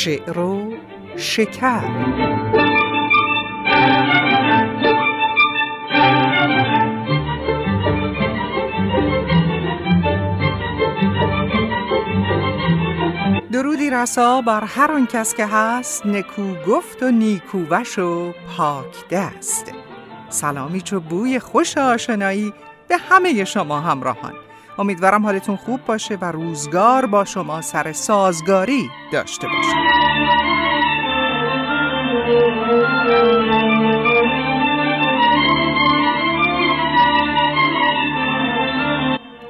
شعر و شکر. درودی رسا بر هر آن کس که هست نکو گفت و نیکووش و پاک دست. سلامی چو بوی خوش آشنایی به همه شما همراهان. امیدوارم حالتون خوب باشه و روزگار با شما سر سازگاری داشته باشه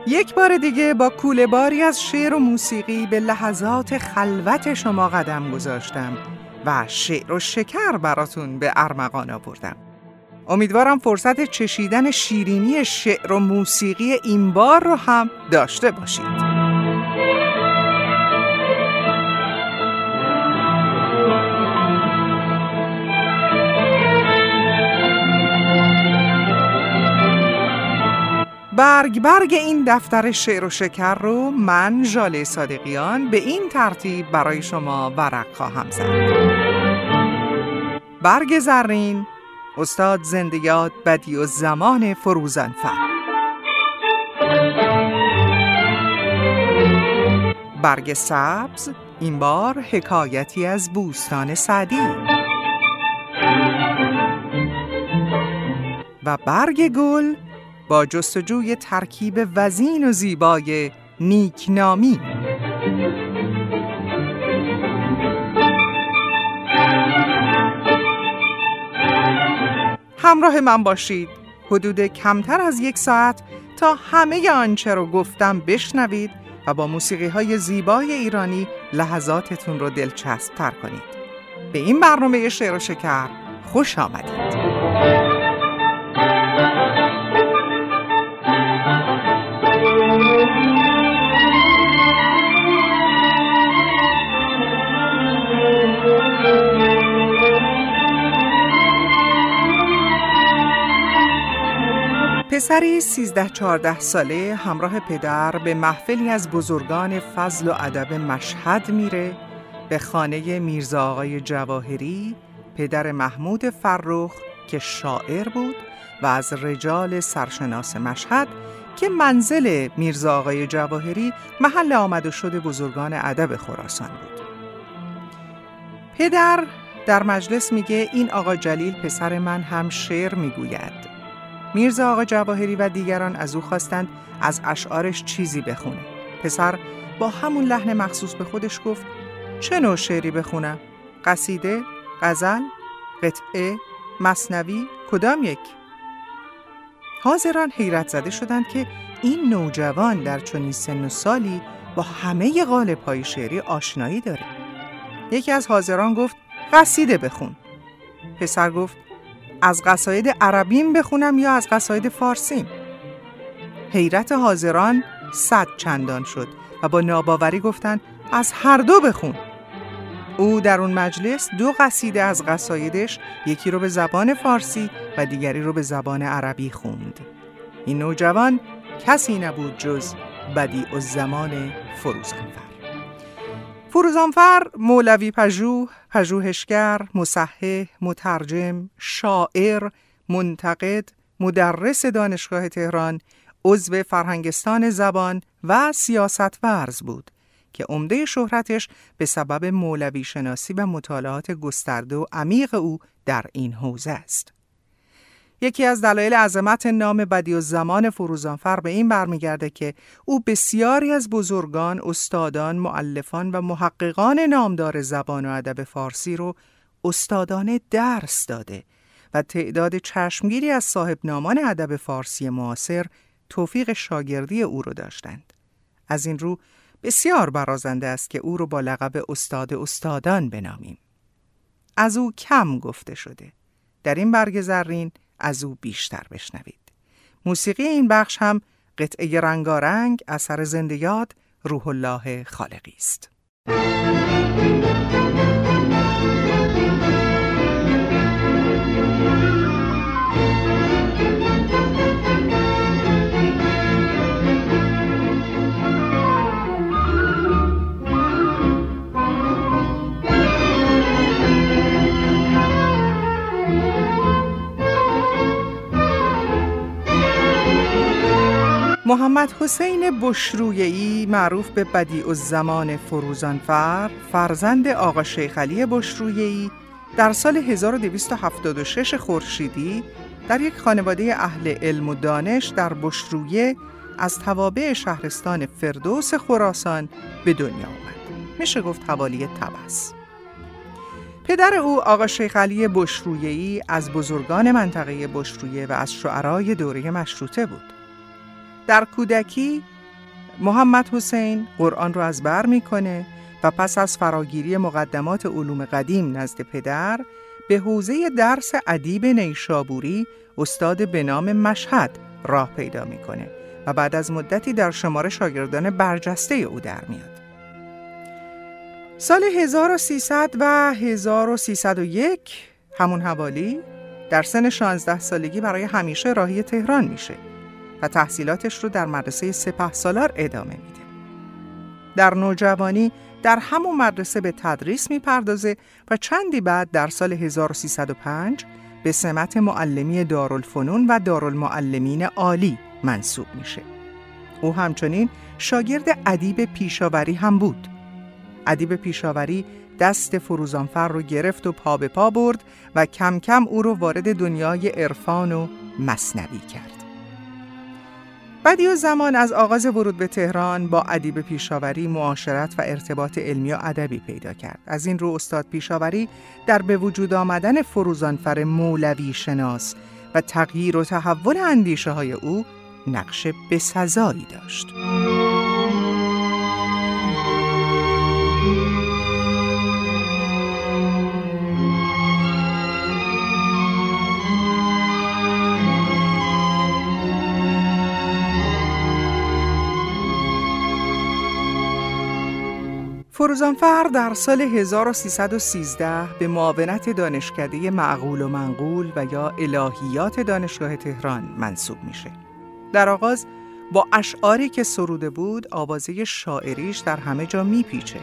یک بار دیگه با کوله باری از شعر و موسیقی به لحظات خلوت شما قدم گذاشتم و شعر و شکر براتون به ارمغان آوردم. امیدوارم فرصت چشیدن شیرینی شعر و موسیقی این بار رو هم داشته باشید. برگ برگ این دفتر شعر و شکر رو من ژاله صادقیان به این ترتیب برای شما ورق خواهم زد. برگ زرین استاد زندگیات بدی و زمان فروزنفر. برگ سبز این بار حکایتی از بوستان سعدی. و برگ گل با جستجوی ترکیب وزین و زیبای نیکنامی. همراه من باشید. حدود کمتر از یک ساعت تا همه آنچه رو گفتم بشنوید و با موسیقی های زیبای ایرانی لحظاتتون رو دلچسب تر کنید. به این برنامه شعر و شکر خوش آمدید. سیزده چارده ساله همراه پدر به محفلی از بزرگان فضل و ادب مشهد میره به خانه میرزا آقای جواهری پدر محمود فرخ که شاعر بود و از رجال سرشناس مشهد که منزل میرزا آقای جواهری محل آمد و شد بزرگان ادب خراسان بود. پدر در مجلس میگه این آقا جلیل پسر من هم شعر می‌گوید. میرزا آقا جواهری و دیگران از او خواستند از اشعارش چیزی بخونه. پسر با همون لحن مخصوص به خودش گفت چه نوع شعری بخونم؟ قصیده؟ غزل؟ قطعه؟ مصنوی؟ کدام یک؟ حاضران حیرت زده شدند که این نوجوان در چنین سن و سالی با همه قالب های شعری آشنایی داره. یکی از حاضران گفت قصیده بخون. پسر گفت از قصاید عربیم بخونم یا از قصاید فارسیم حیرت حاضران صد چندان شد و با ناباوری گفتند از هر دو بخون. او در اون مجلس دو قصیده از قصایدش یکی رو به زبان فارسی و دیگری رو به زبان عربی خوند. این نوجوان کسی نبود جز بدی و زمان فروزانفر فروزانفر مولوی پژوه، پژوهشگر، مصحح، مترجم، شاعر، منتقد، مدرس دانشگاه تهران، عضو فرهنگستان زبان و سیاست ورز بود که عمده شهرتش به سبب مولوی شناسی و مطالعات گسترده و عمیق او در این حوزه است. یکی از دلایل عظمت نام بدی و زمان فروزانفر به این برمیگرده که او بسیاری از بزرگان، استادان، معلفان و محققان نامدار زبان و ادب فارسی رو استادانه درس داده و تعداد چشمگیری از صاحب نامان ادب فارسی معاصر توفیق شاگردی او رو داشتند. از این رو بسیار برازنده است که او رو با لقب استاد استادان بنامیم. از او کم گفته شده. در این برگ زرین از او بیشتر بشنوید. موسیقی این بخش هم قطعه رنگارنگ اثر زندیات روح الله خالقی است. محمد حسین بشرویی معروف به بدیع الزمان فروزانفر فرزند آقا شیخ علی بشرویی در سال 1276 خورشیدی در یک خانواده اهل علم و دانش در بشرویه از توابع شهرستان فردوس خراسان به دنیا آمد. میشه گفت حوالی تبس. پدر او آقا شیخ علی بشرویهی از بزرگان منطقه بشرویه و از شعرای دوره مشروطه بود. در کودکی محمد حسین قرآن را از بر می‌کنه و پس از فراگیری مقدمات علوم قدیم نزد پدر به حوزه درس ادیب نیشابوری استاد به نام مشهد راه پیدا می‌کنه و بعد از مدتی در شمار شاگردان برجسته او در میاد. سال 1300 و 1301 همون حوالی در سن 16 سالگی برای همیشه راهی تهران میشه و تحصیلاتش رو در مدرسه سپه سالار ادامه میده. در نوجوانی در همون مدرسه به تدریس می‌پردازه و چندی بعد در سال 1305 به سمت معلمی دارالفنون و دارالمعلمین عالی منصوب میشه. او همچنین شاگرد ادیب پیشاوری هم بود. ادیب پیشاوری دست فروزانفر رو گرفت و پا به پا برد و کم کم او رو وارد دنیای عرفان و مصنوی کرد. بعدی و زمان از آغاز ورود به تهران با ادیب پیشاوری معاشرت و ارتباط علمی و ادبی پیدا کرد. از این رو استاد پیشاوری در به وجود آمدن فروزانفر مولوی شناس و تغییر و تحول اندیشه های او نقش بسزایی داشت. فروزانفر در سال 1313 به معاونت دانشکده معقول و منقول و یا الهیات دانشگاه تهران منصوب میشه. در آغاز با اشعاری که سروده بود آوازه شاعریش در همه جا میپیچه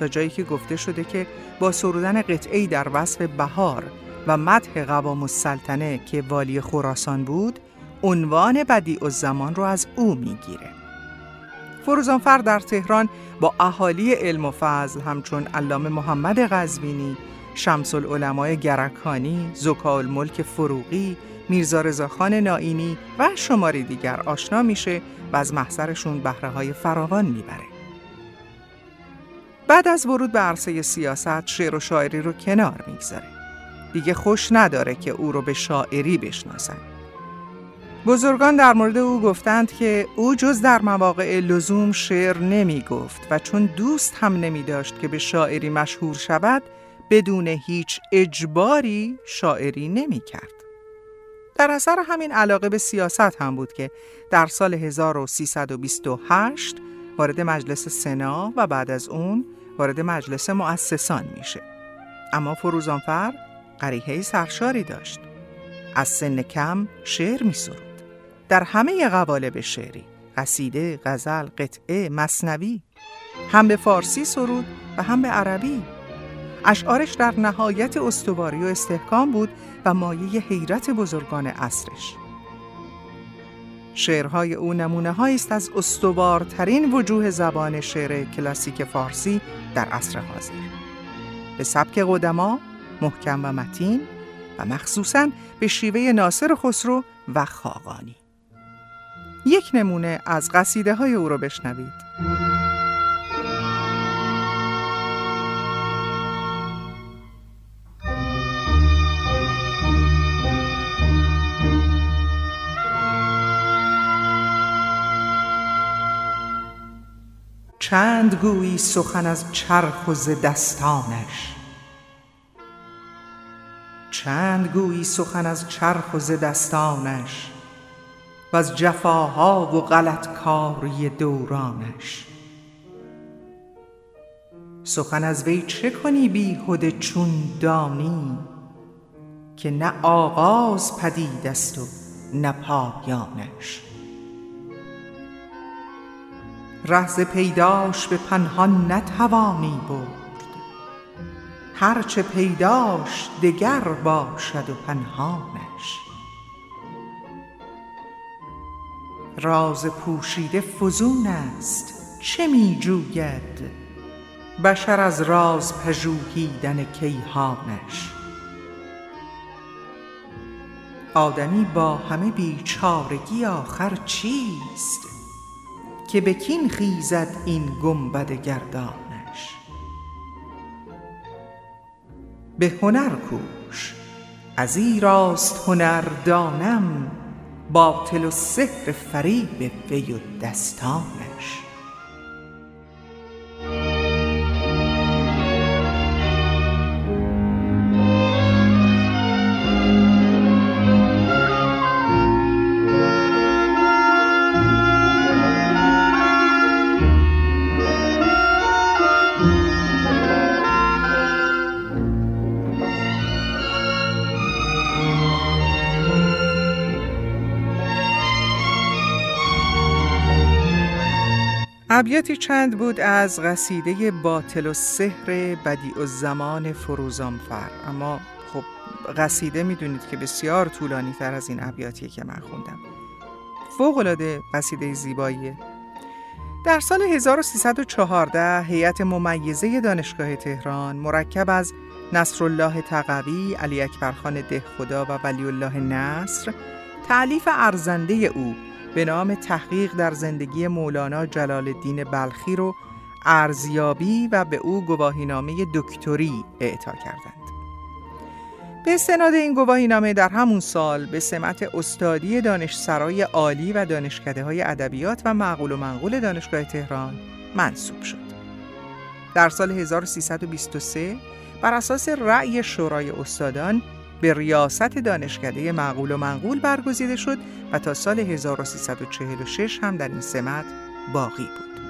تا جایی که گفته شده که با سرودن قطعی در وصف بهار و مدح قوام السلطنه که والی خراسان بود عنوان بدیع الزمان رو از او می‌گیره. فروزانفر در تهران با اهالی علم و فضل همچون علامه محمد قزوینی، شمس العلماء گرکانی، زکال ملک فروغی، میرزا رضاخان نائینی و شماری دیگر آشنا میشه و از محضرشون بهره های فراوان می‌بره. بعد از ورود به عرصه سیاست شعر و شاعری رو کنار می‌گذاره. دیگه خوش نداره که او رو به شاعری بشناسن. بزرگان در مورد او گفتند که او جز در مواقع لزوم شعر نمی گفت و چون دوست هم نمی داشت که به شاعری مشهور شود بدون هیچ اجباری شاعری نمی کرد. در اثر همین علاقه به سیاست هم بود که در سال 1328 وارد مجلس سنا و بعد از اون وارد مجلس مؤسسان میشه. اما فروزانفر قریحه سرشاری داشت. از سن کم شعر می سرود. در همه قوالب شعری قصیده، غزل، قطعه، مصنوی هم به فارسی سرود و هم به عربی. اشعارش در نهایت استواری و استحکام بود و مایه حیرت بزرگان عصرش. شعرهای او نمونه است از استوارترین وجوه زبان شعر کلاسیک فارسی در عصر حاضر. به سبک قدما محکم و متین و مخصوصاً به شیوه ناصر خسرو و خاقانی. یک نمونه از قصیده های او رو بشنوید. چند گویی سخن از چرخ و ز دستانش. چند گویی سخن از چرخ و ز دستانش. و از جفاها و غلط کاری دورانش. سخن از وی چه کنی بیهده چون دانی که نه آغاز پدید است و نه پایانش. رهز پیداش به پنهان نتوانی برد. هرچه پیداش دگر باشد و پنهانش. راز پوشیده فزون است. چه می جوید؟ بشر از راز پژوهیدن کیهانش. آدمی با همه بیچارگی آخر چیست که به کین خیزد این گنبد گردانش؟ به هنر کوش. از ایراست هنر دانم باطل و سحر فریب وی و دستانش. ابیاتی چند بود از قصیده باطل و سحر بدیع و زمان فروزانفر. اما خب قصیده می‌دونید که بسیار طولانی تر از این ابیاتیه که من خوندم. فوقلاده قصیده زیباییه. در سال 1314 هیئت ممیزه دانشگاه تهران مرکب از نصرالله تقوی، علی اکبرخان دهخدا و ولی الله نصر تعلیف ارزنده او به نام تحقیق در زندگی مولانا جلال الدین بلخی رو ارزیابی و به او گواهینامه دکتری اعطا کردند. به استناد این گواهینامه در همون سال به سمت استادی دانشسرای عالی و دانشکده های ادبیات و معقول و منقول دانشگاه تهران منصوب شد. در سال 1323 بر اساس رأی شورای استادان به ریاست دانشکده معقول و منقول برگزیده شد و تا سال 1346 هم در این سمت باقی بود.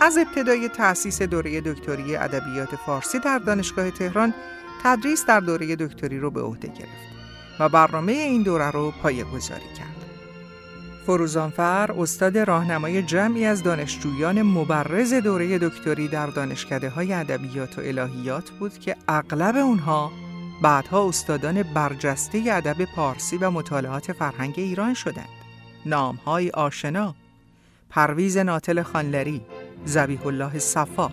از ابتدای تأسیس دوره دکتری ادبیات فارسی در دانشگاه تهران تدریس در دوره دکتری رو به عهده گرفت و برنامه این دوره رو گذاری کرد. فروزانفر استاد راهنمای جمعی از دانشجویان مبرز دوره دکتری در دانشکده های ادبیات و الهیات بود که اغلب اونها بعدها استادان برجسته ادب پارسی و مطالعات فرهنگ ایران شدند. نامهای آشنا پرویز ناتل خانلری، زبیح الله صفا،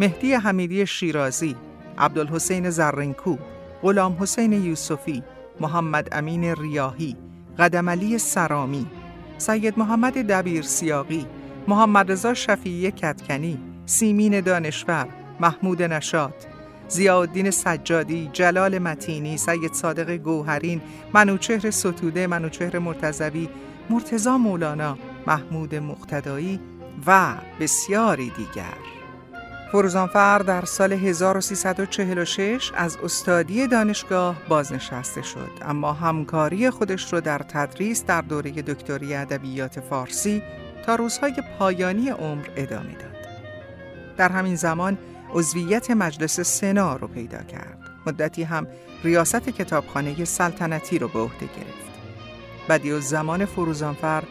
مهدی حمیدی شیرازی، عبدالحسین زرنکو، غلام حسین یوسفی، محمد امین ریاهی، قدم علی سرامی، سید محمد دبیر سیاقی، محمد رضا شفیعی کتکنی، سیمین دانشور، محمود نشات، زیادین سجادی، جلال متینی، سید صادق گوهرین، منوچهر ستوده، منوچهر مرتزوی، مرتزا مولانا، محمود مقتدایی و بسیاری دیگر. فروزانفر در سال 1346 از استادی دانشگاه بازنشسته شد اما همکاری خودش رو در تدریس در دوره دکتری ادبیات فارسی تا روزهای پایانی عمر ادامه داد. در همین زمان عضویت مجلس سنا رو پیدا کرد. مدتی هم ریاست کتابخانه سلطنتی رو به عهده گرفت. بدی و زمان فروزانفر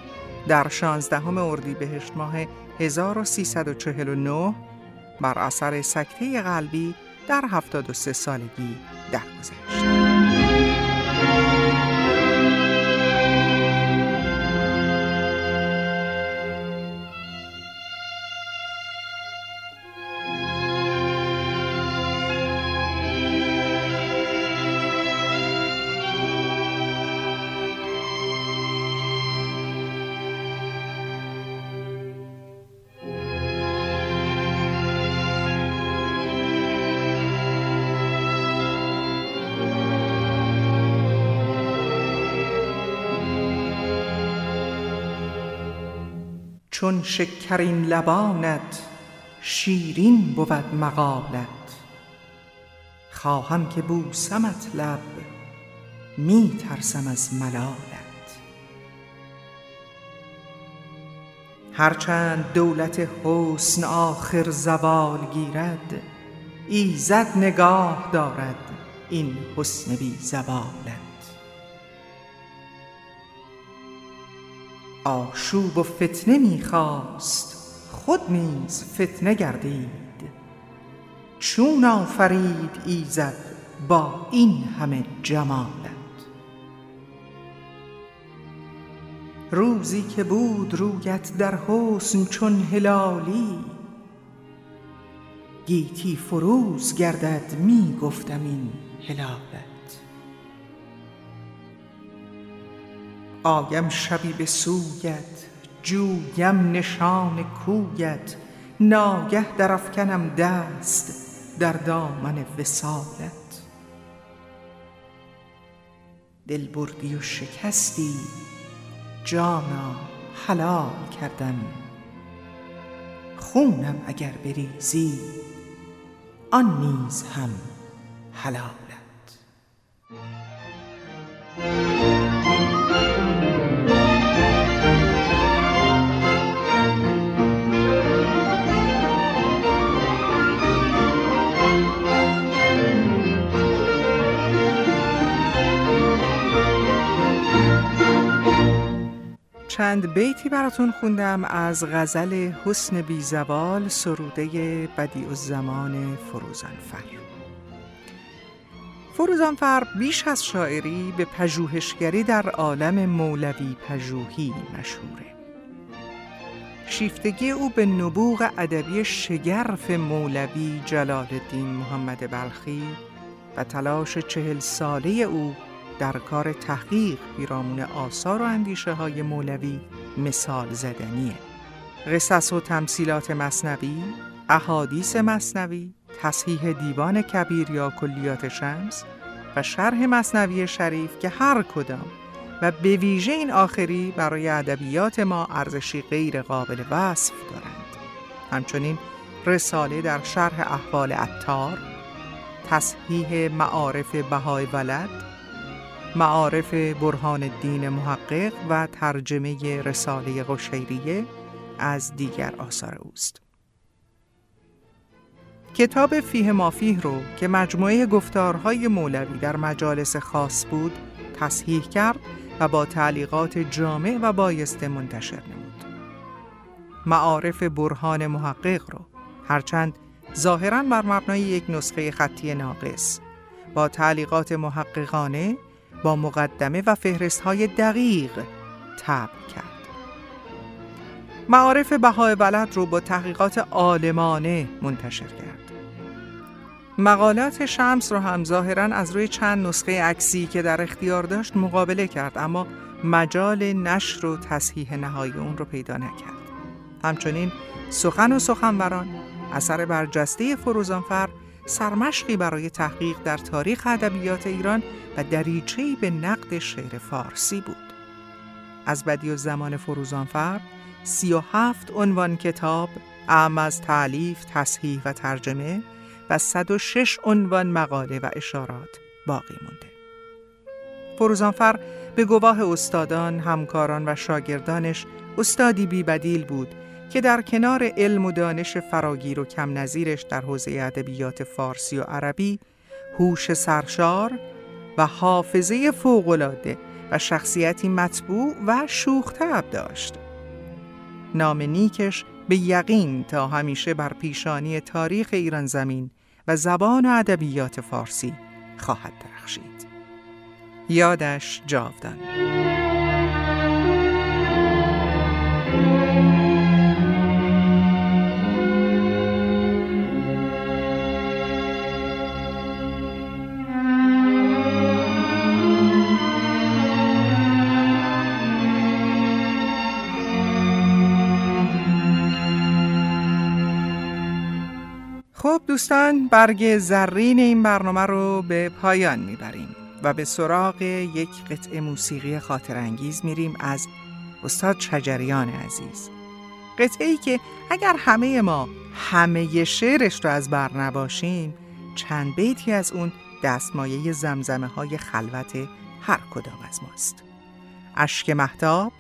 در 16 اردیبهشت ماه 1349 بر اثر سکته قلبی در 73 سالگی درگذشت. چون شکرین لبانت شیرین بود مقالت. خواهم که بوسمت لب می ترسم از ملالت. هرچند دولت حسن آخر زوال گیرد ایزد نگاه دارد این حسن بی زوالت. آشوب و فتنه می‌خواست. خود نیز فتنه گردید. چون آفرید ایزد با این همه جمالت. روزی که بود رویت در حسن چون هلالی. گیتی فروز گردد می گفتم این هلالت آیم شبی به سویت جویم نشان کویت. ناگه درافکنم دست در دامن وصالت. دل بردی و شکستی جانا حلال کردم. خونم اگر بریزی آن نیز هم حلالت. چند بیتی براتون خوندم از غزل حسن بیزوال سروده بدیع الزمان فروزانفر. فروزانفر بیش از شاعری به پژوهشگری در عالم مولوی پژوهی مشهوره. شیفتگی او به نبوغ ادبی شگرف مولوی جلال الدین محمد بلخی و تلاش چهل ساله او در کار تحقیق پیرامون آثار و اندیشه های مولوی مثال زدنیه. قصص و تمثیلات مصنوی، احادیث مصنوی، تصحیح دیوان کبیر یا کلیات شمس و شرح مصنوی شریف که هر کدام و به ویژه این آخری برای ادبیات ما ارزشی غیر قابل وصف دارند. همچنین رساله در شرح احوال عطار، تصحیح معارف بهای ولد، معارف برهان الدین محقق و ترجمه رساله قشیریه از دیگر آثار اوست. کتاب فیه مافیه رو که مجموعه گفتارهای مولوی در مجالس خاص بود تصحیح کرد و با تعلیقات جامع و بایسته منتشر نمود. معارف برهان محقق رو هرچند ظاهراً بر مبنای یک نسخه خطی ناقص با تعلیقات محققانه با مقدمه و فهرست های دقیق تب کرد. معارف بهای بلد رو با تحقیقات عالمانه منتشر کرد. مقالات شمس رو هم ظاهرا از روی چند نسخه عکسی که در اختیار داشت مقابله کرد اما مجال نشر و تصحیح نهایی اون رو پیدا نکرد. همچنین سخن و سخنوران اثر برجسته فروزانفر سرمشقی برای تحقیق در تاریخ ادبیات ایران و دریچه‌ای به نقد شعر فارسی بود. از بدی و زمان فروزانفر سی و هفت عنوان کتاب اعم از تعلیف، تصحیح و ترجمه و 106 عنوان مقاله و اشارات باقی مونده. فروزانفر به گواه استادان، همکاران و شاگردانش استادی بیبدیل بود که در کنار علم و دانش فراگیر و کم نظیرش در حوزه ادبیات فارسی و عربی هوش سرشار و حافظه فوقالعاده و شخصیتی مطبوع و شوخ داشت. نام نیکش به یقین تا همیشه بر پیشانی تاریخ ایران زمین و زبان و ادبیات فارسی خواهد درخشید. یادش جاودان. دوستان برگ زرین این برنامه رو به پایان می‌بریم و به سراغ یک قطعه موسیقی خاطر انگیز میریم از استاد شجریان عزیز. قطعه ای که اگر همه ما همه شعرش رو از بر نباشیم چند بیتی از اون دستمایه زمزمه های خلوت هر کدام از ماست. اشک محتاب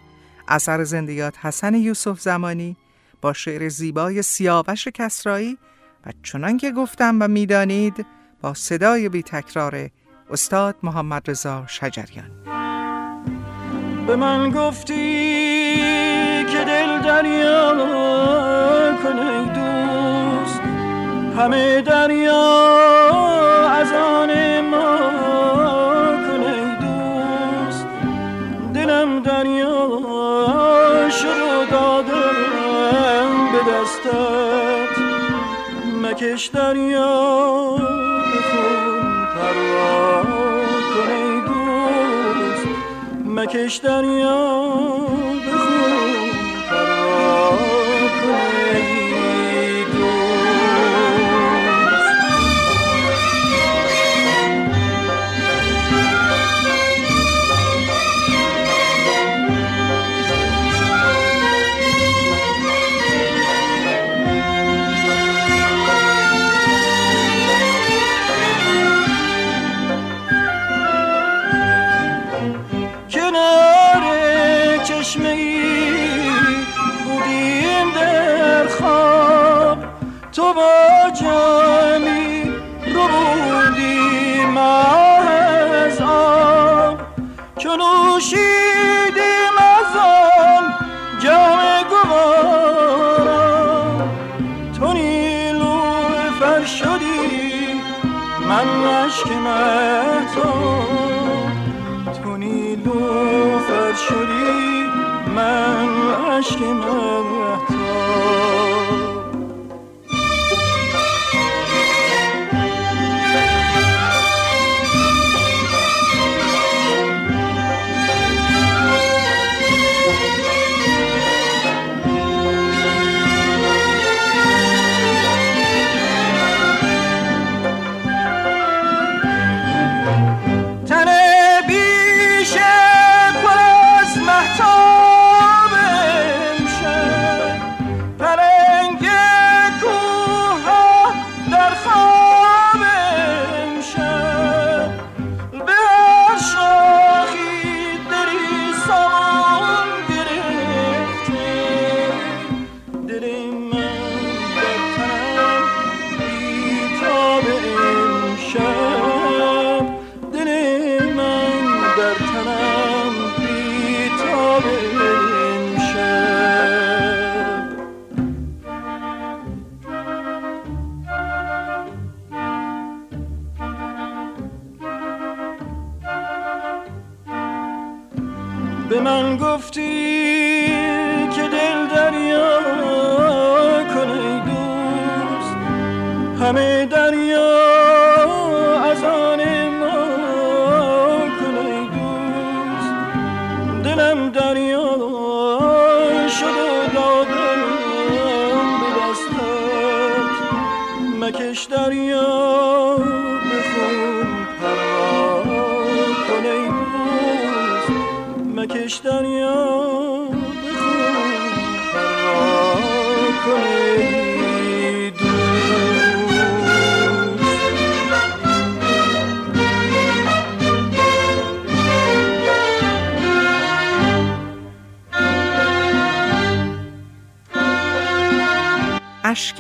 اثر زندیات حسن یوسف زمانی با شعر زیبای سیاوش کسرایی و چنان که گفتم و می‌دانید با صدای بی تکرار استاد محمد رضا شجریان. به من گفتی که دل دریا کنه دوست همه دریا مکش دریا بخون پروا کن ای دوست مکش دریا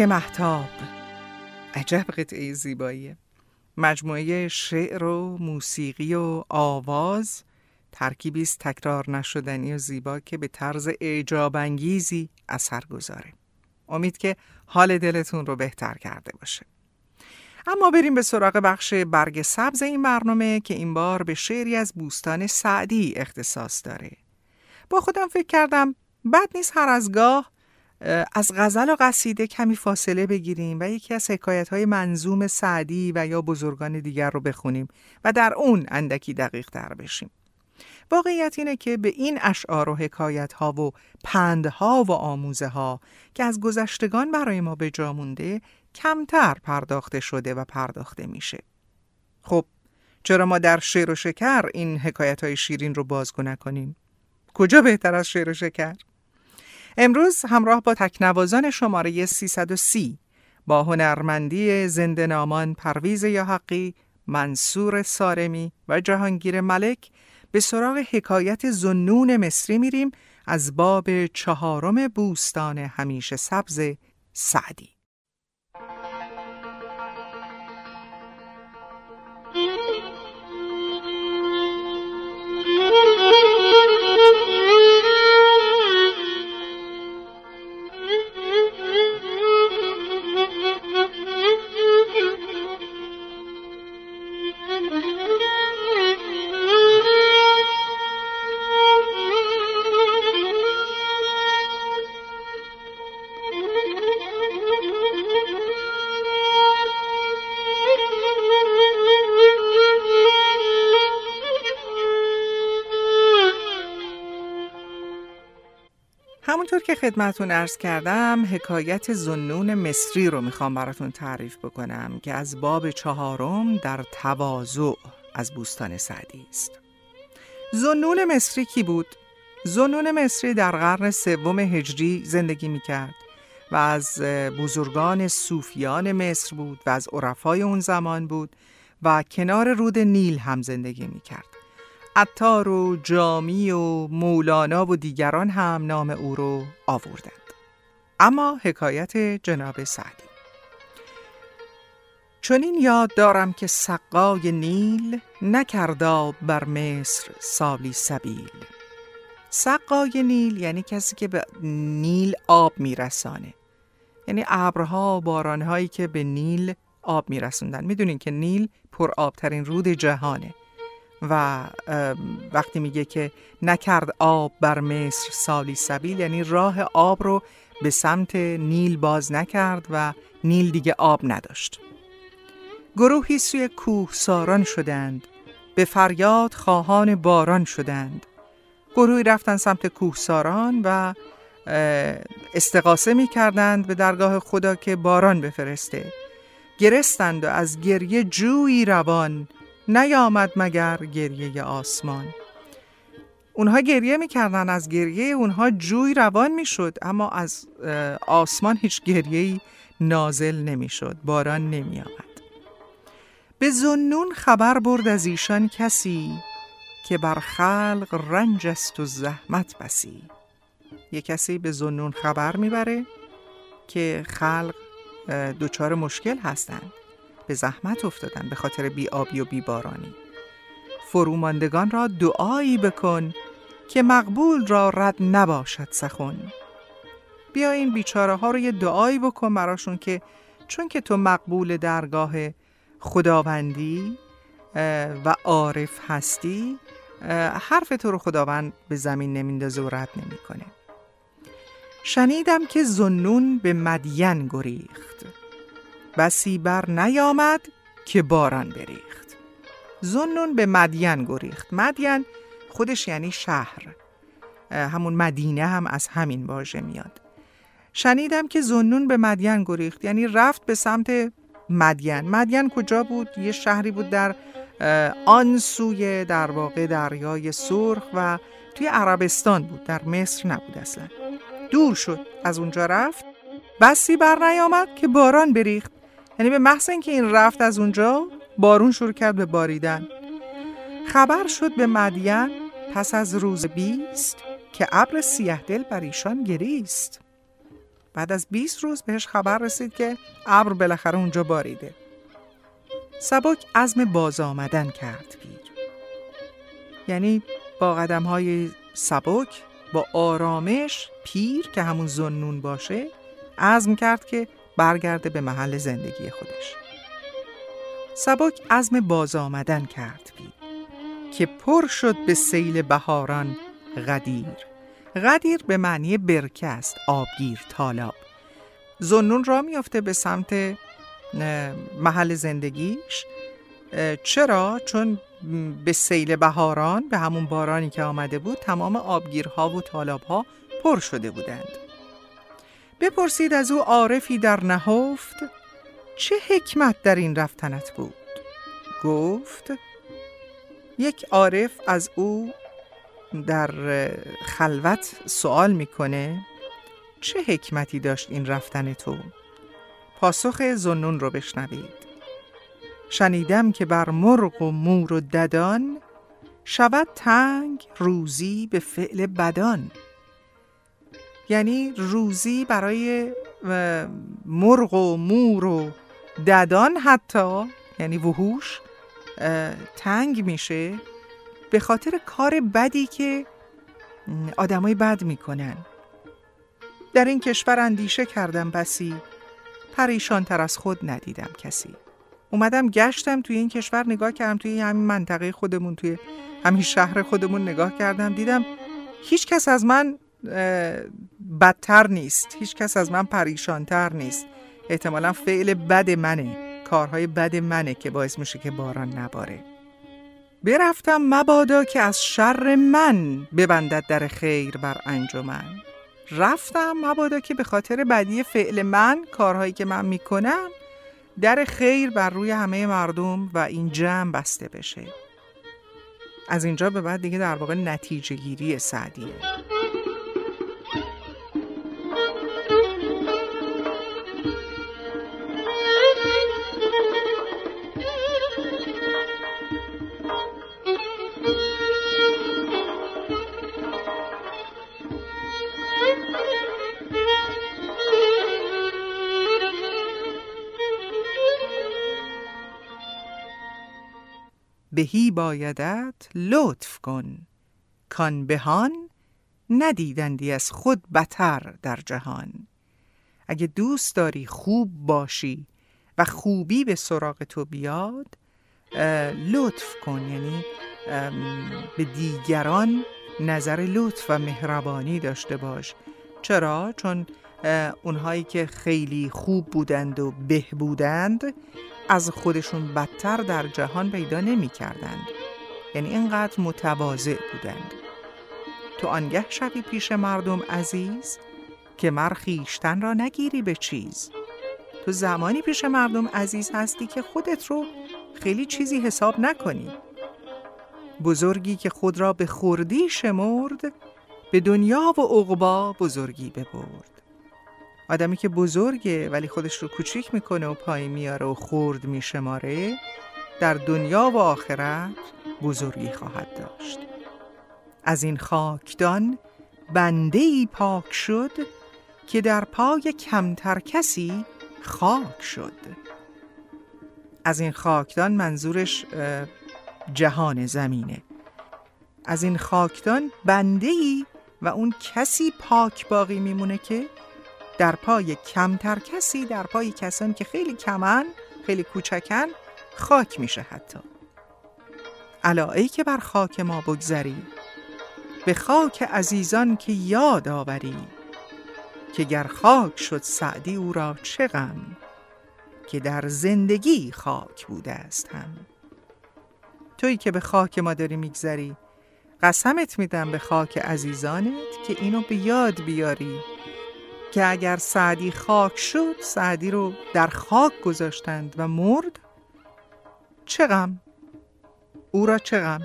محتاب عجب قطعه زیباییه مجموعه شعر و موسیقی و آواز ترکیبی است تکرار نشدنی و زیبا که به طرز اعجاب انگیزی اثر گذاره. امید که حال دلتون رو بهتر کرده باشه. اما بریم به سراغ بخش برگ سبز این برنامه که این بار به شعری از بوستان سعدی اختصاص داره. با خودم فکر کردم بد نیست هر از گاه از غزل و قصیده کمی فاصله بگیریم و یکی از حکایت های منظوم سعدی و یا بزرگان دیگر رو بخونیم و در اون اندکی دقیق تر بشیم. واقعیت اینه که به این اشعار و حکایت ها و پندها و آموزه ها که از گذشتگان برای ما به جا مونده کمتر پرداخته شده و پرداخته میشه. خب چرا ما در شعر و شکر این حکایت های شیرین رو بازگو نکنیم؟ کجا بهتر از شعر و شکر؟ امروز همراه با تکنوازان شماره 330 با هنرمندی زنده نامان پرویز یا حقی، منصور سارمی و جهانگیر ملک به سراغ حکایت زنون مصری میریم از باب چهارم بوستان همیشه سبز سعدی. خدمتون ارز کردم حکایت زنون مصری رو می‌خوام براتون تعریف بکنم که از باب چهارم در تواضع از بوستان سعدی است زنون مصری کی بود؟ زنون مصری در قرن سوم هجری زندگی می‌کرد و از بزرگان صوفیان مصر بود و از عرفای اون زمان بود و کنار رود نیل هم زندگی می‌کرد عطار و جامی و مولانا و دیگران هم نام او رو آوردند. اما حکایت جناب سعدی. چون این یاد دارم که سقای نیل نکردا بر مصر سالی سبیل. سقای نیل یعنی کسی که به نیل آب میرسانه. یعنی ابرها و بارانهایی که به نیل آب میرسوندن. می‌دونین که نیل پر آبترین رود جهانه. و وقتی میگه که نکرد آب بر مصر سالی سبیل یعنی راه آب رو به سمت نیل باز نکرد و نیل دیگه آب نداشت. گروهی سوی کوه ساران شدند به فریاد خواهان باران شدند. گروهی رفتن سمت کوه ساران و استقاسه می کردند به درگاه خدا که باران بفرسته. گرستند و از گریه جویی روان نیامد مگر گریه آسمان. اونها گریه می‌کردن از گریه اونها جوی روان می‌شد اما از آسمان هیچ گریه نازل نمی‌شد باران نمیآمد. به زنون خبر برد از ایشان کسی که بر خلق رنج است و زحمت بسی. یه کسی به زنون خبر می‌بره که خلق دچار مشکل هستند. به زحمت افتادن به خاطر بیابی و بیبارانی فروماندگان را دعایی بکن که مقبول را رد نباشد سخن. بیا این بیچاره ها رو یه دعایی بکن براشون که چون که تو مقبول درگاه خداوندی و عارف هستی حرف تو رو خداوند به زمین نمیندازه و رد نمی‌کنه. شنیدم که زنون به مدین گریخت. بسی بر نیامد که باران بریخت. زنون به مدین گریخت. مدین خودش یعنی شهر. همون مدینه هم از همین واژه میاد. شنیدم که زنون به مدین گریخت. یعنی رفت به سمت مدین. مدین کجا بود؟ یه شهری بود در آن سوی در واقع دریای سرخ و توی عربستان بود. در مصر نبود اصلا. دور شد. از اونجا رفت. بسی بر نیامد که باران بریخت. یعنی به محض اینکه این رفت از اونجا بارون شروع کرد به باریدن. خبر شد به مدین پس از روز بیست که ابر سیه دل بر ایشان گریست. بعد از 20 روز بهش خبر رسید که ابر بالاخره اونجا باریده. سبک عزم باز آمدن کرد پیر. یعنی با قدم های سبک با آرامش پیر که همون زنون باشه عزم کرد که برگرده به محل زندگی خودش. سبک عزم باز آمدن کرد پیر که پر شد به سیل بهاران غدیر. غدیر به معنی برکه است آبگیر تالاب. زنون را میافته به سمت محل زندگیش. چرا؟ چون به سیل بهاران به همون بارانی که آمده بود تمام آبگیرها و تالابها پر شده بودند. بپرسید از او عارفی در نهفت چه حکمت در این رفتنت بود؟ گفت یک عارف از او در خلوت سوال می‌کنه چه حکمتی داشت این رفتن تو؟ پاسخ زنون رو بشنوید شنیدم که بر مرغ و مور و ددان شود تنگ روزی به فعل بدان یعنی روزی برای مرغ و مور و ددان حتی یعنی وحوش تنگ میشه به خاطر کار بدی که آدمای بد می‌کنن. در این کشور اندیشه کردم بسی پریشان تر از خود ندیدم کسی. اومدم گشتم توی این کشور نگاه کردم توی همین منطقه خودمون توی همین شهر خودمون نگاه کردم دیدم هیچ کس از من بدتر نیست. هیچ کس از من پریشانتر نیست. احتمالا فعل بد منه. کارهای بد منه که باعث میشه که باران نباره. برفتم مبادا که از شر من ببندد در خیر بر انجمن. رفتم مبادا که به خاطر بدی فعل من کارهایی که من می‌کنم در خیر بر روی همه مردم و این جمع بسته بشه. از اینجا به بعد دیگه در واقع نتیجه گیری سعدیه. بهی بایدت لطف کن. کان بهان ندیدندی از خود بتر در جهان. اگه دوست داری خوب باشی و خوبی به سراغ تو بیاد لطف کن. یعنی به دیگران نظر لطف و مهربانی داشته باش. چرا؟ چون اونهایی که خیلی خوب بودند و به بودند از خودشون بدتر در جهان پیدا نمی کردند. یعنی اینقدر متواضع بودند. تو آنگه شوی پیش مردم عزیز که مر خیشتن را نگیری به چیز. تو زمانی پیش مردم عزیز هستی که خودت رو خیلی چیزی حساب نکنی. بزرگی که خود را به خوردی شمرد به دنیا و عقبا بزرگی ببرد. آدمی که بزرگه ولی خودش رو کوچیک می‌کنه و پای میاره و خورد میشماره در دنیا و آخرت بزرگی خواهد داشت. از این خاکدان بنده ای پاک شد که در پای کمتر کسی خاک شد. از این خاکدان منظورش جهان زمینه. از این خاکدان بنده ای و اون کسی پاک باقی میمونه که در پای کمتر کسی در پای کسانی که خیلی کمن خیلی کوچکن خاک میشه حتی. الا ای که بر خاک ما بگذری به خاک عزیزان که یاد آوری که گر خاک شد سعدی او را چه غم که در زندگی خاک بوده است هم. تویی که به خاک ما داری میگذری قسمت میدم به خاک عزیزانت که اینو به یاد بیاری. که اگر سعدی خاک شد سعدی رو در خاک گذاشتند و مرد چه غم؟ او را چه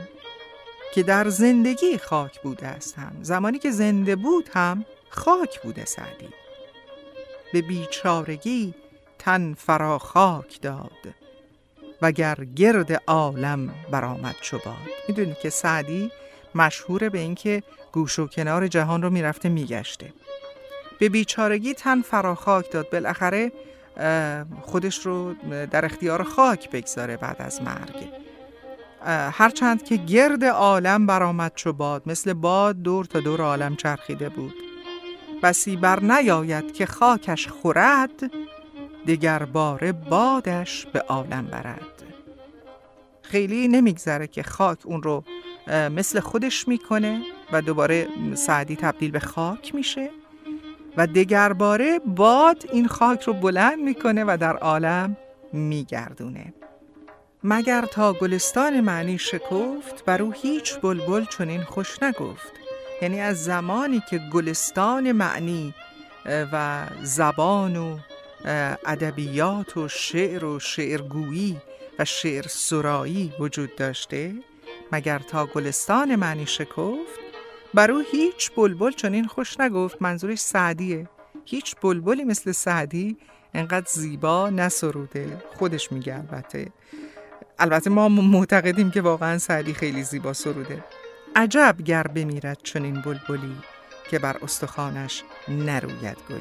که در زندگی خاک بوده است هم. زمانی که زنده بود هم خاک بوده سعدی. به بیچارگی تن فرا خاک داد وگر گرد عالم برآمد چو باد. می‌دونی که سعدی مشهوره به اینکه گوش و کنار جهان رو می‌رفته میگشته. به بیچارگی تن فراخاک داد. بالاخره خودش رو در اختیار خاک بگذاره بعد از مرگ. هرچند که گرد عالم برآمد چو باد مثل باد دور تا دور عالم چرخیده بود. بسی بر نیاید که خاکش خورد دگر باره بادش به عالم برد. خیلی نمیگذره که خاک اون رو مثل خودش می‌کنه و دوباره سعدی تبدیل به خاک میشه. و دگرباره باد این خاک رو بلند می‌کنه و در عالم میگردونه. مگر تا گلستان معنی شکفت بر او هیچ بلبل چنین خوش نگفت؟ یعنی از زمانی که گلستان معنی و زبان و ادبیات و شعر و شعرگویی و شعر سرایی وجود داشته مگر تا گلستان معنی شکفت بر او هیچ بلبل چنین خوش نگفت منظورش سعدیه. هیچ بلبلی مثل سعدی انقدر زیبا نسروده خودش میگه البته. البته ما معتقدیم که واقعا سعدی خیلی زیبا سروده. عجب گر بمیرد چنین بلبلی که بر استخوانش نروید گلی.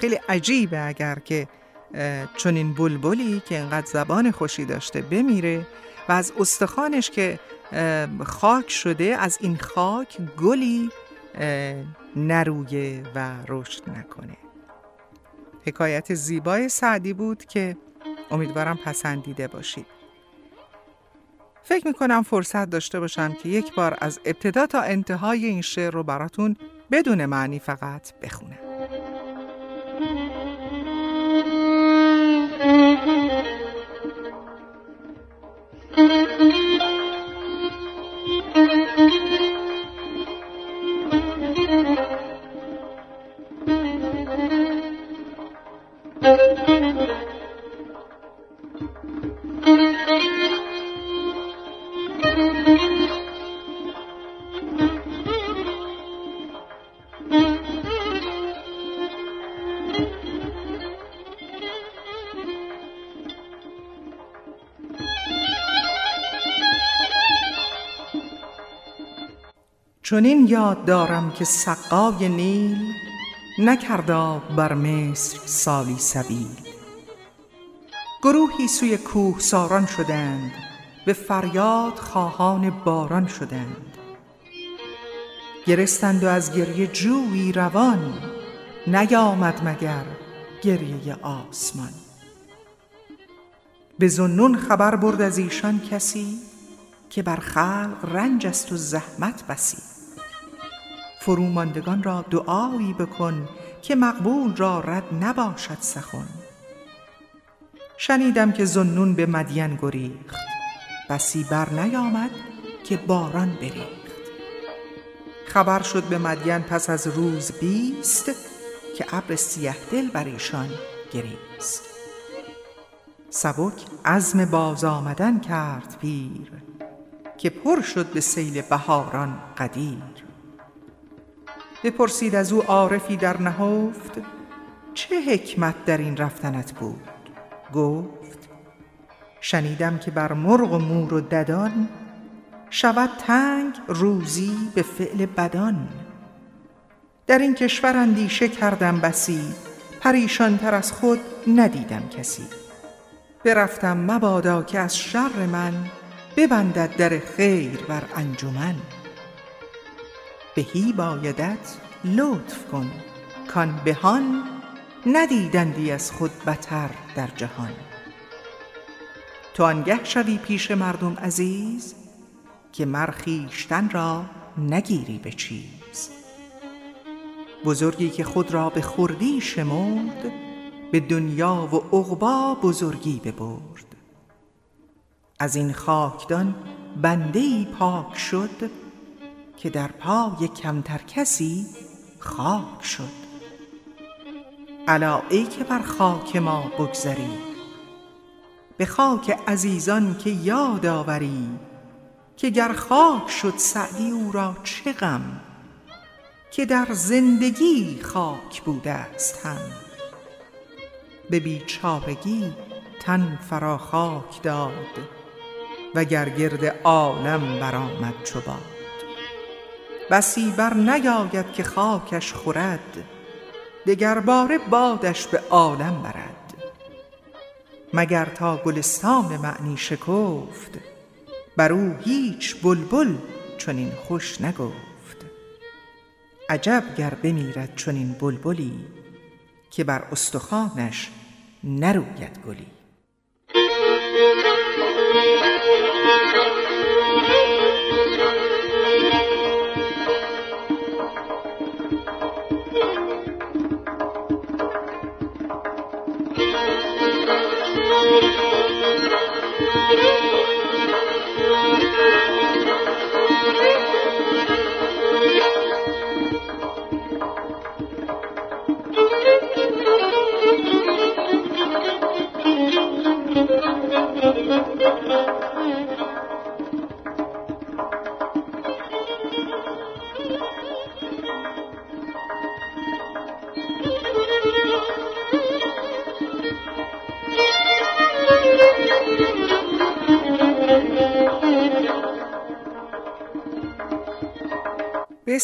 خیلی عجیبه اگر که چنین بلبلی که انقدر زبان خوشی داشته بمیره و از استخوانش که خاک شده از این خاک گلی نرویه و رشد نکنه. حکایت زیبای سعدی بود که امیدوارم پسندیده باشید. فکر می‌کنم فرصت داشته باشم که یک بار از ابتدا تا انتهای این شعر رو براتون بدون معنی فقط بخونم. چون یاد دارم که سقای نیل نکردا بر مصر سالی سبیل. گروهی سوی کوه ساران شدند به فریاد خواهان باران شدند. گرستند و از گریه جویی روان نیامد مگر گریه آسمان. به زنون خبر برد از ایشان کسی که بر خلق رنج است و زحمت بسی. فروماندگان را دعایی بکن که مقبول را رد نباشد سخن. شنیدم که زنون به مدین گریخت. بسی بر نیامد که باران بریخت. خبر شد به مدین پس از روز بیست که ابر سیه دل بر ایشان گریست. سبک عزم باز آمدن کرد پیر که پر شد به سیل بهاران قدیر. بپرسید از او عارفی در نهفت چه حکمت در این رفتنت بود؟ گفت شنیدم که بر مرغ و مور و ددان شود تنگ روزی به فعل بدان. در این کشور اندیشه کردم بسی پریشانتر از خود ندیدم کسی. برفتم مبادا که از شر من ببندد در خیر بر انجمن. بهی بایدت لطف کن کان بهان ندیدندی از خود بتر در جهان. تو آنگه شوی پیش مردم عزیز که مر خویشتن را نگیری به چیز. بزرگی که خود را به خردی شمرد به دنیا و عقبا بزرگی ببرد. از این خاکدان بنده ای پاک شد که در پای کمتر کسی خاک شد. الا ای که بر خاک ما بگذری به خاک عزیزان که یاد آوری که گر خاک شد سعدی او را چه غم که در زندگی خاک بوده است هم. به بیچارگی تن فرا خاک داد و گر گرد عالم برآمد چو باد. بسی بر نیاید که خاکش خورد دگر باره بادش به عالم برد. مگر تا گلستان معنی شکفت بر او هیچ بلبل چنین خوش نگفت. عجب گر بمیرد چنین بلبلی که بر استخوانش نروید گلی.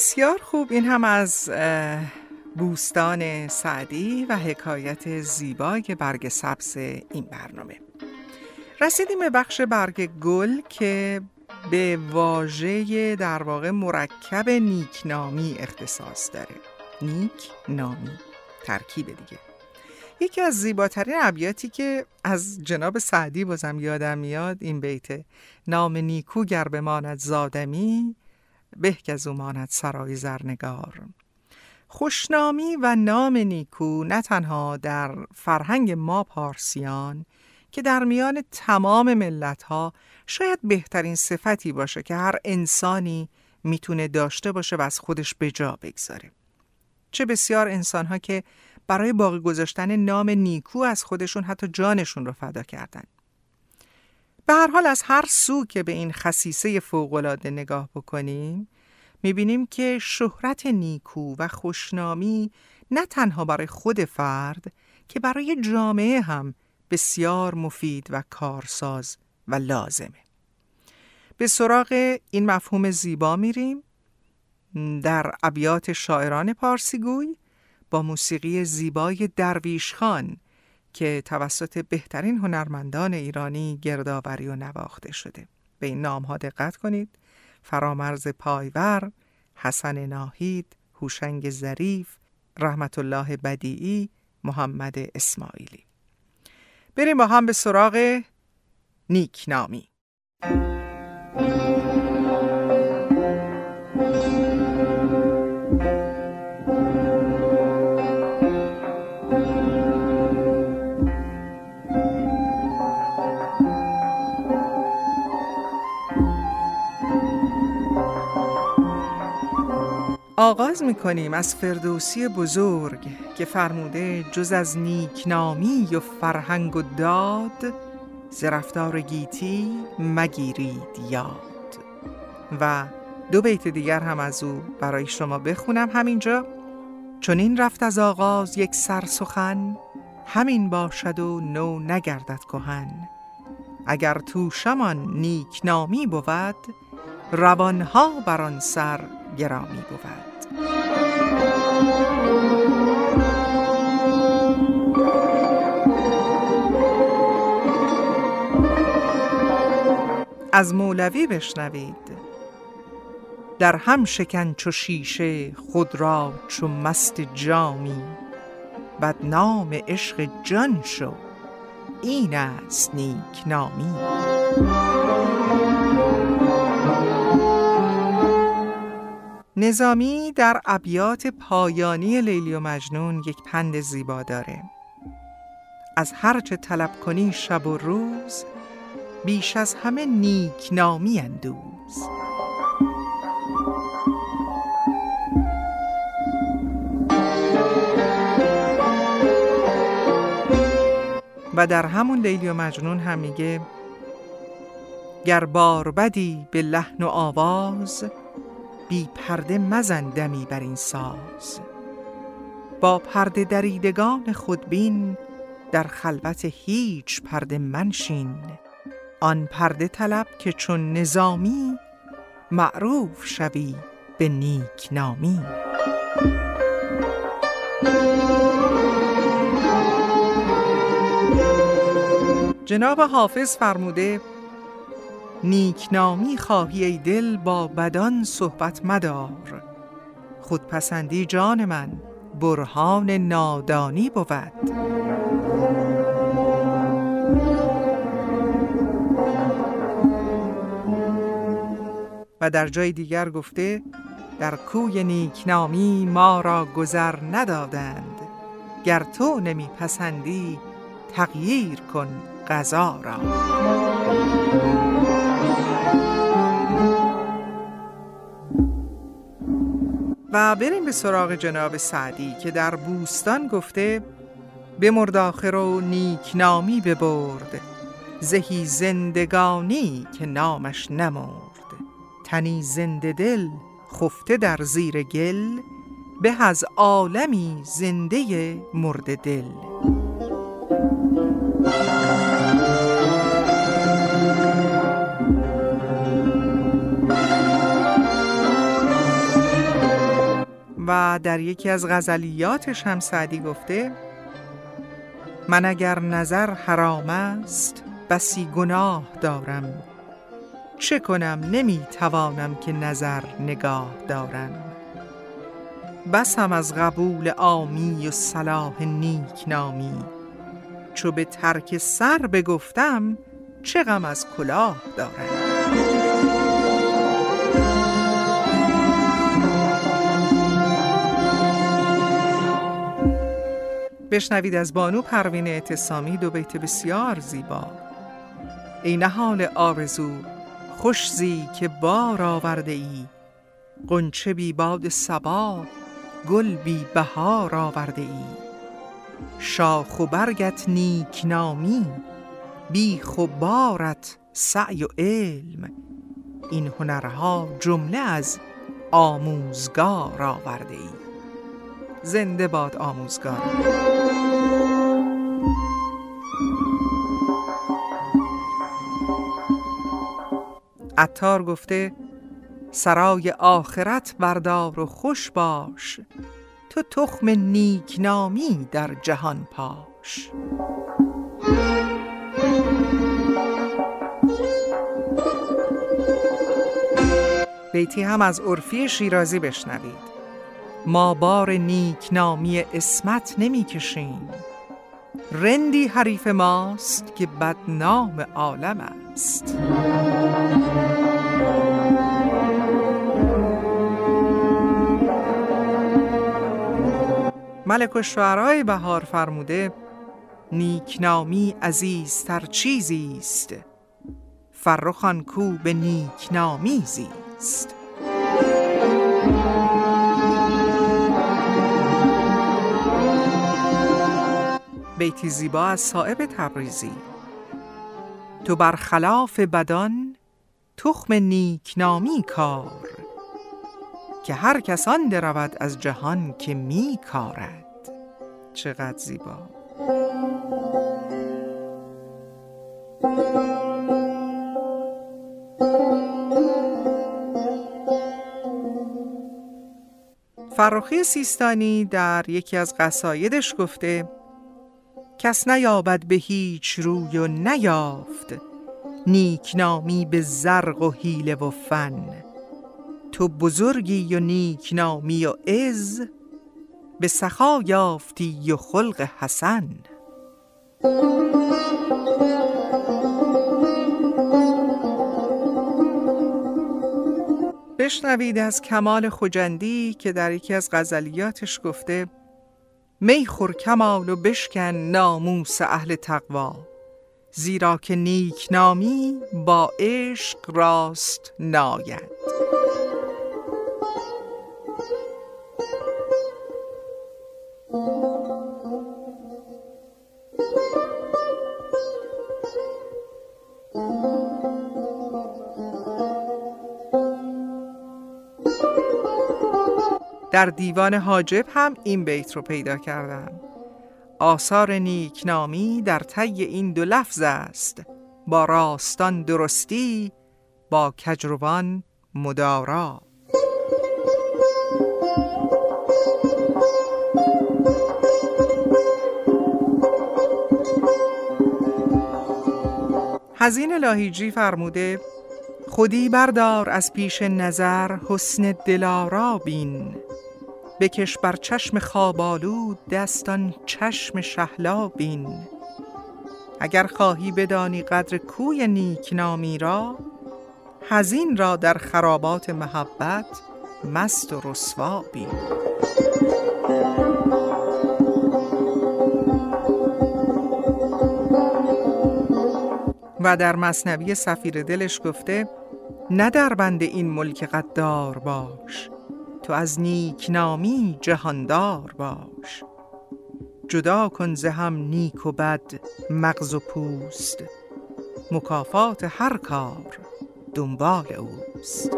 بسیار خوب. این هم از بوستان سعدی و حکایت زیبای برگ سبز این برنامه. رسیدیم به بخش برگ گل که به واژه در واقع مرکب نیکنامی اختصاص داره. نیک نامی ترکیب دیگه. یکی از زیباترین ابیاتی که از جناب سعدی بازم یادم میاد این بیته نام نیکو گر بماند زادمی به از او ماند سرای زرنگار. خوشنامی و نام نیکو نه تنها در فرهنگ ما پارسیان که در میان تمام ملت ها شاید بهترین صفتی باشه که هر انسانی می‌تونه داشته باشه و از خودش به جا بگذاره. چه بسیار انسان ها که برای باقی گذاشتن نام نیکو از خودشون حتی جانشون رو فدا کردن. به هر حال از هر سو که به این خصیصه فوقالعاده نگاه بکنیم می‌بینیم که شهرت نیکو و خوشنامی نه تنها برای خود فرد که برای جامعه هم بسیار مفید و کارساز و لازمه. به سراغ این مفهوم زیبا میریم. در ابیات شاعران پارسیگوی با موسیقی زیبای درویش خان که توسط بهترین هنرمندان ایرانی گردآوری و نواخته شده. به این نام ها دقت کنید. فرامرز پایور حسن ناهید هوشنگ ظریف رحمت الله بدیعی محمد اسماعیلی. بریم با هم به سراغ نیکنامی. آغاز می کنیم از فردوسی بزرگ که فرموده جز از نیکنامی و فرهنگ و داد زرفتار گیتی مگیرید یاد. و دو بیت دیگر هم از او برای شما بخونم. همینجا چون این رفت از آغاز یک سر سخن همین باشد و نو نگردد کهن. اگر توشمان نیکنامی بود روانها بر آن سر گرامی بود. از مولوی بشنوید. در هم شکن چو شیشه خود را چو مست جامی. بدنام عشق جان شو این است نیک نامی نظامی در ابیات پایانی لیلی و مجنون یک پند زیبا داره. از هرچه طلب کنی شب و روز بیش از همه نیک نامی اندوز. و در همون لیلی و مجنون هم میگه گر بار بدی به لحن و آواز بی پرده مزن دمی بر این ساز. با پرده دریدگان خودبین در خلوت هیچ پرده منشین. آن پرده طلب که چون نظامی معروف شوی به نیک نامی. جناب حافظ فرموده نیکنامی خواهی ای دل با بدان صحبت مدار. خودپسندی جان من برهان نادانی بود. و در جای دیگر گفته در کوی نیکنامی ما را گذر ندادند. گر تو نمی پسندی تغییر کن غذا را. و بریم به سراغ جناب سعدی که در بوستان گفته به مرداخر و نیکنامی ببرد زهی زندگانی که نامش نمرد. تنی زنده دل خفته در زیر گل به از عالمی زنده مرد دل. و در یکی از غزلیاتش هم سعدی گفته من اگر نظر حرام است بسی گناه دارم. چه کنم؟ نمی توانم که نظر نگاه دارم. بسم از قبول آمی و صلاح نیک نامی. چو به ترک سر بگفتم چه غم از کلاه دارم. بشنوید از بانو پروین اعتصامی دو بیت بسیار زیبا. ای نهال آرزو خوشزی که بار آورده ای. قنچه بی باد سبا گل بی بهار آورده ای. شاخ و برگت نیکنامی بیخ و بارت سعی و علم. این هنرها جمله از آموزگار آورده ای. زنده باد آموزگار. عطار گفته سرای آخرت بردار و خوش باش تو تخم نیکنامی در جهان پاش. بیتی هم از عرفی شیرازی بشنوید. ما بار نیکنامی اسمت نمی کشیم رندی حریف ماست که بدنام عالم است. ملک و شعرهای بهار فرموده نیکنامی عزیزتر چیزی است. فرخان کو به نیکنامی زیست. بیتی زیبا از صاحب تبریزی. تو برخلاف بدان تخم نیکنامی کار که هر کسان درود از جهان که می کارد. چقدر زیبا. فرخی سیستانی در یکی از قصایدش گفته کس نیابد به هیچ روی و نیافت. نیکنامی به زرق و حیله و فن. تو بزرگی و نیکنامی و عز. به سخا یافتی و خلق حسن. بشنوید از کمال خجندی که در یکی از غزلیاتش گفته می خور کمال و بشکن ناموس اهل تقوا. زیرا که نیک نامی با عشق راست ناید. در دیوان حاجب هم این بیت رو پیدا کردم. آثار نیکنامی در طی این دو لفظ است. با راستان درستی با کجروان مدارا. هزین لاهیجی فرموده خودی بردار از پیش نظر حسن دلارا بین. بکش بر چشم خوابالود دستان چشم شهلا بین اگر خواهی بدانی قدر کوی نیکنامی را هزین را در خرابات محبت مست و رسوا بین و در مصنوی سفیر دلش گفته نه در بند این ملک قدار باش. تو از نیکنامی جهاندار باش. جدا کن ز هم نیک و بد مغز و پوست. مکافات هر کار دنبال اوست.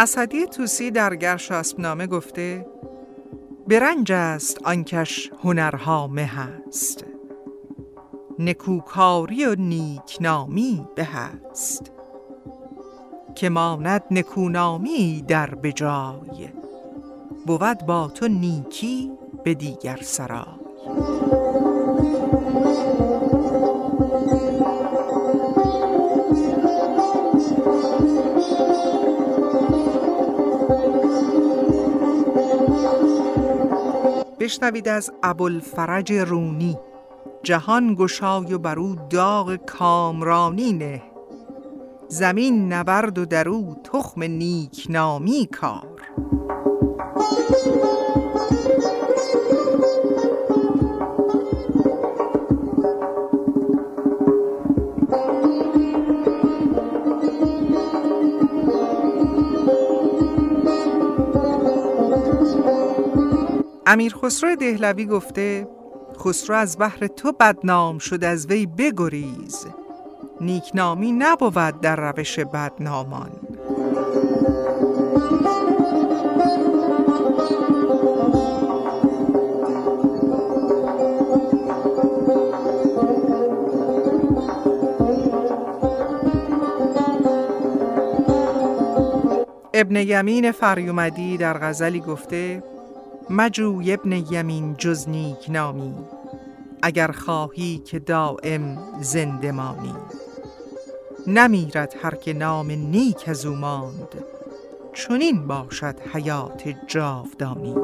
اسدی توسی در گرشاسب گفته برنج است آنکش هنرها مه است نکوکاری و نیکنامی به است که ماند نکونامی در بجای بود با تو نیکی به دیگر سرای. بشنوید از ابوالفرج رونی. جهان گشای و برو داغ کامرانی نه. زمین نبرد و درو تخم نیکنامی کار. امیر خسرو دهلوی گفته خسرو از بحر تو بدنام شد از وی بگریز. نیکنامی نبود در روش بدنامان. ابن یمین فریومدی در غزلی گفته مجوی ابن یمین جز نیک نامی اگر خواهی که دائم زنده مانی. نمیرد هر که نام نیک از او ماند چنین باشد حیات جاودانی.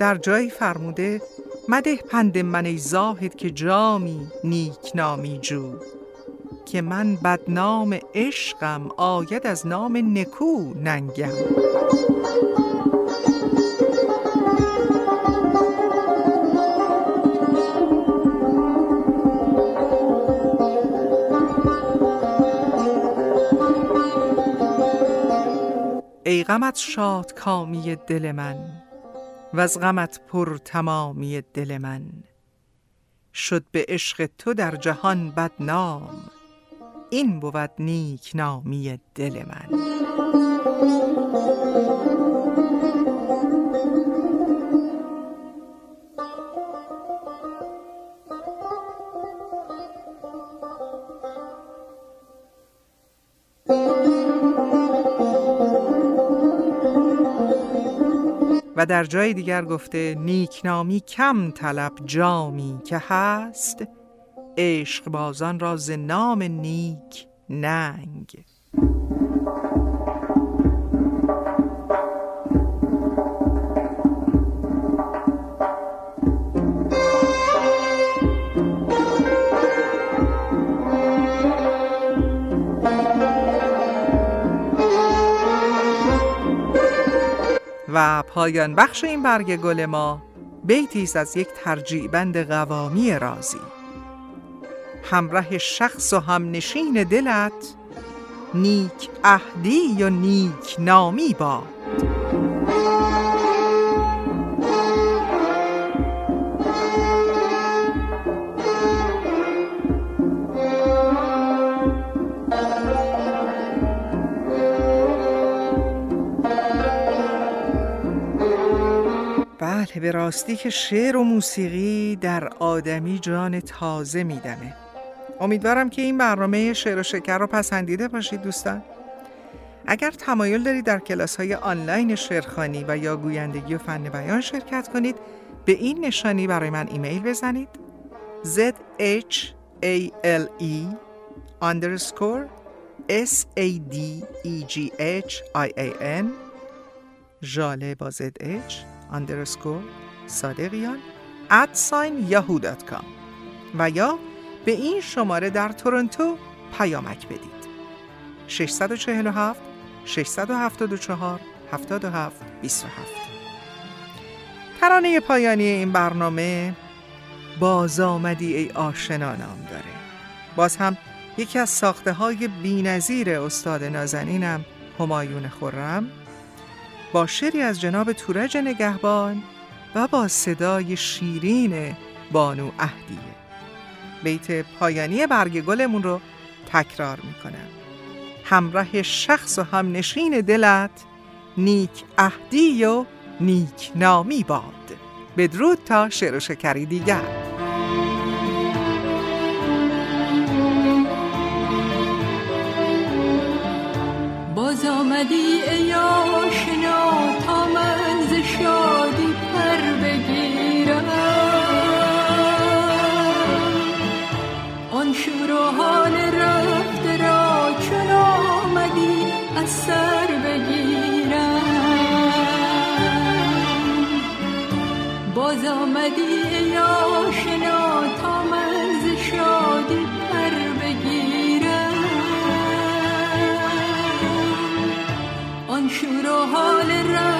در جایی فرموده مده پند من ای زاهد که جامی نیک نامی جو که من بدنام عشقم آید از نام نکو ننگم. ای غمت شاد کامی دل من و از غمت پر تمامی دل من. شد به عشق تو در جهان بدنام این بود نیک نامی دل من. و در جای دیگر گفته نیکنامی کم طلب جامی که هست عشق بازان را ز نام نیک ننگ. و پایان بخش این برگ گل ما بیتیست از یک ترجیبند قوامی رازی. همراه شخص و همنشین دلت نیک اهدی و نیک نامی با بله به راستی که شعر و موسیقی در آدمی جان تازه میدمه. امیدوارم که این برنامه شعر و شکر رو پسندیده باشید دوستان. اگر تمایل دارید در کلاس های آنلاین شعرخانی و یا گویندگی و فن بیان شرکت کنید به این نشانی برای من ایمیل بزنید. Z h a l e underscore s a d e g h i a n ژاله با z h. اندرسکور صادقیان ادساین و یا به این شماره در تورنتو پیامک بدید. 647 674 77 27 ترانه پایانی این برنامه باز آمدی ای آشنا نام داره. باز هم یکی از ساخته های بی استاد نازنینم همایون خورم با شعری از جناب تورج نگهبان و با صدای شیرین بانو اهدیه. بیت پایانی برگ گلمون رو تکرار می‌کنم. همراه شخص و هم نشین دلت نیک اهدی و نیک نامی باد. بدرود تا شعر و شکری دیگر. باز آمدی ای آشنا تا من ز شادی پر بگیرم. آن حال رفت را چون آمدی از سر بگیرم. باز آمدی شور و حال رفت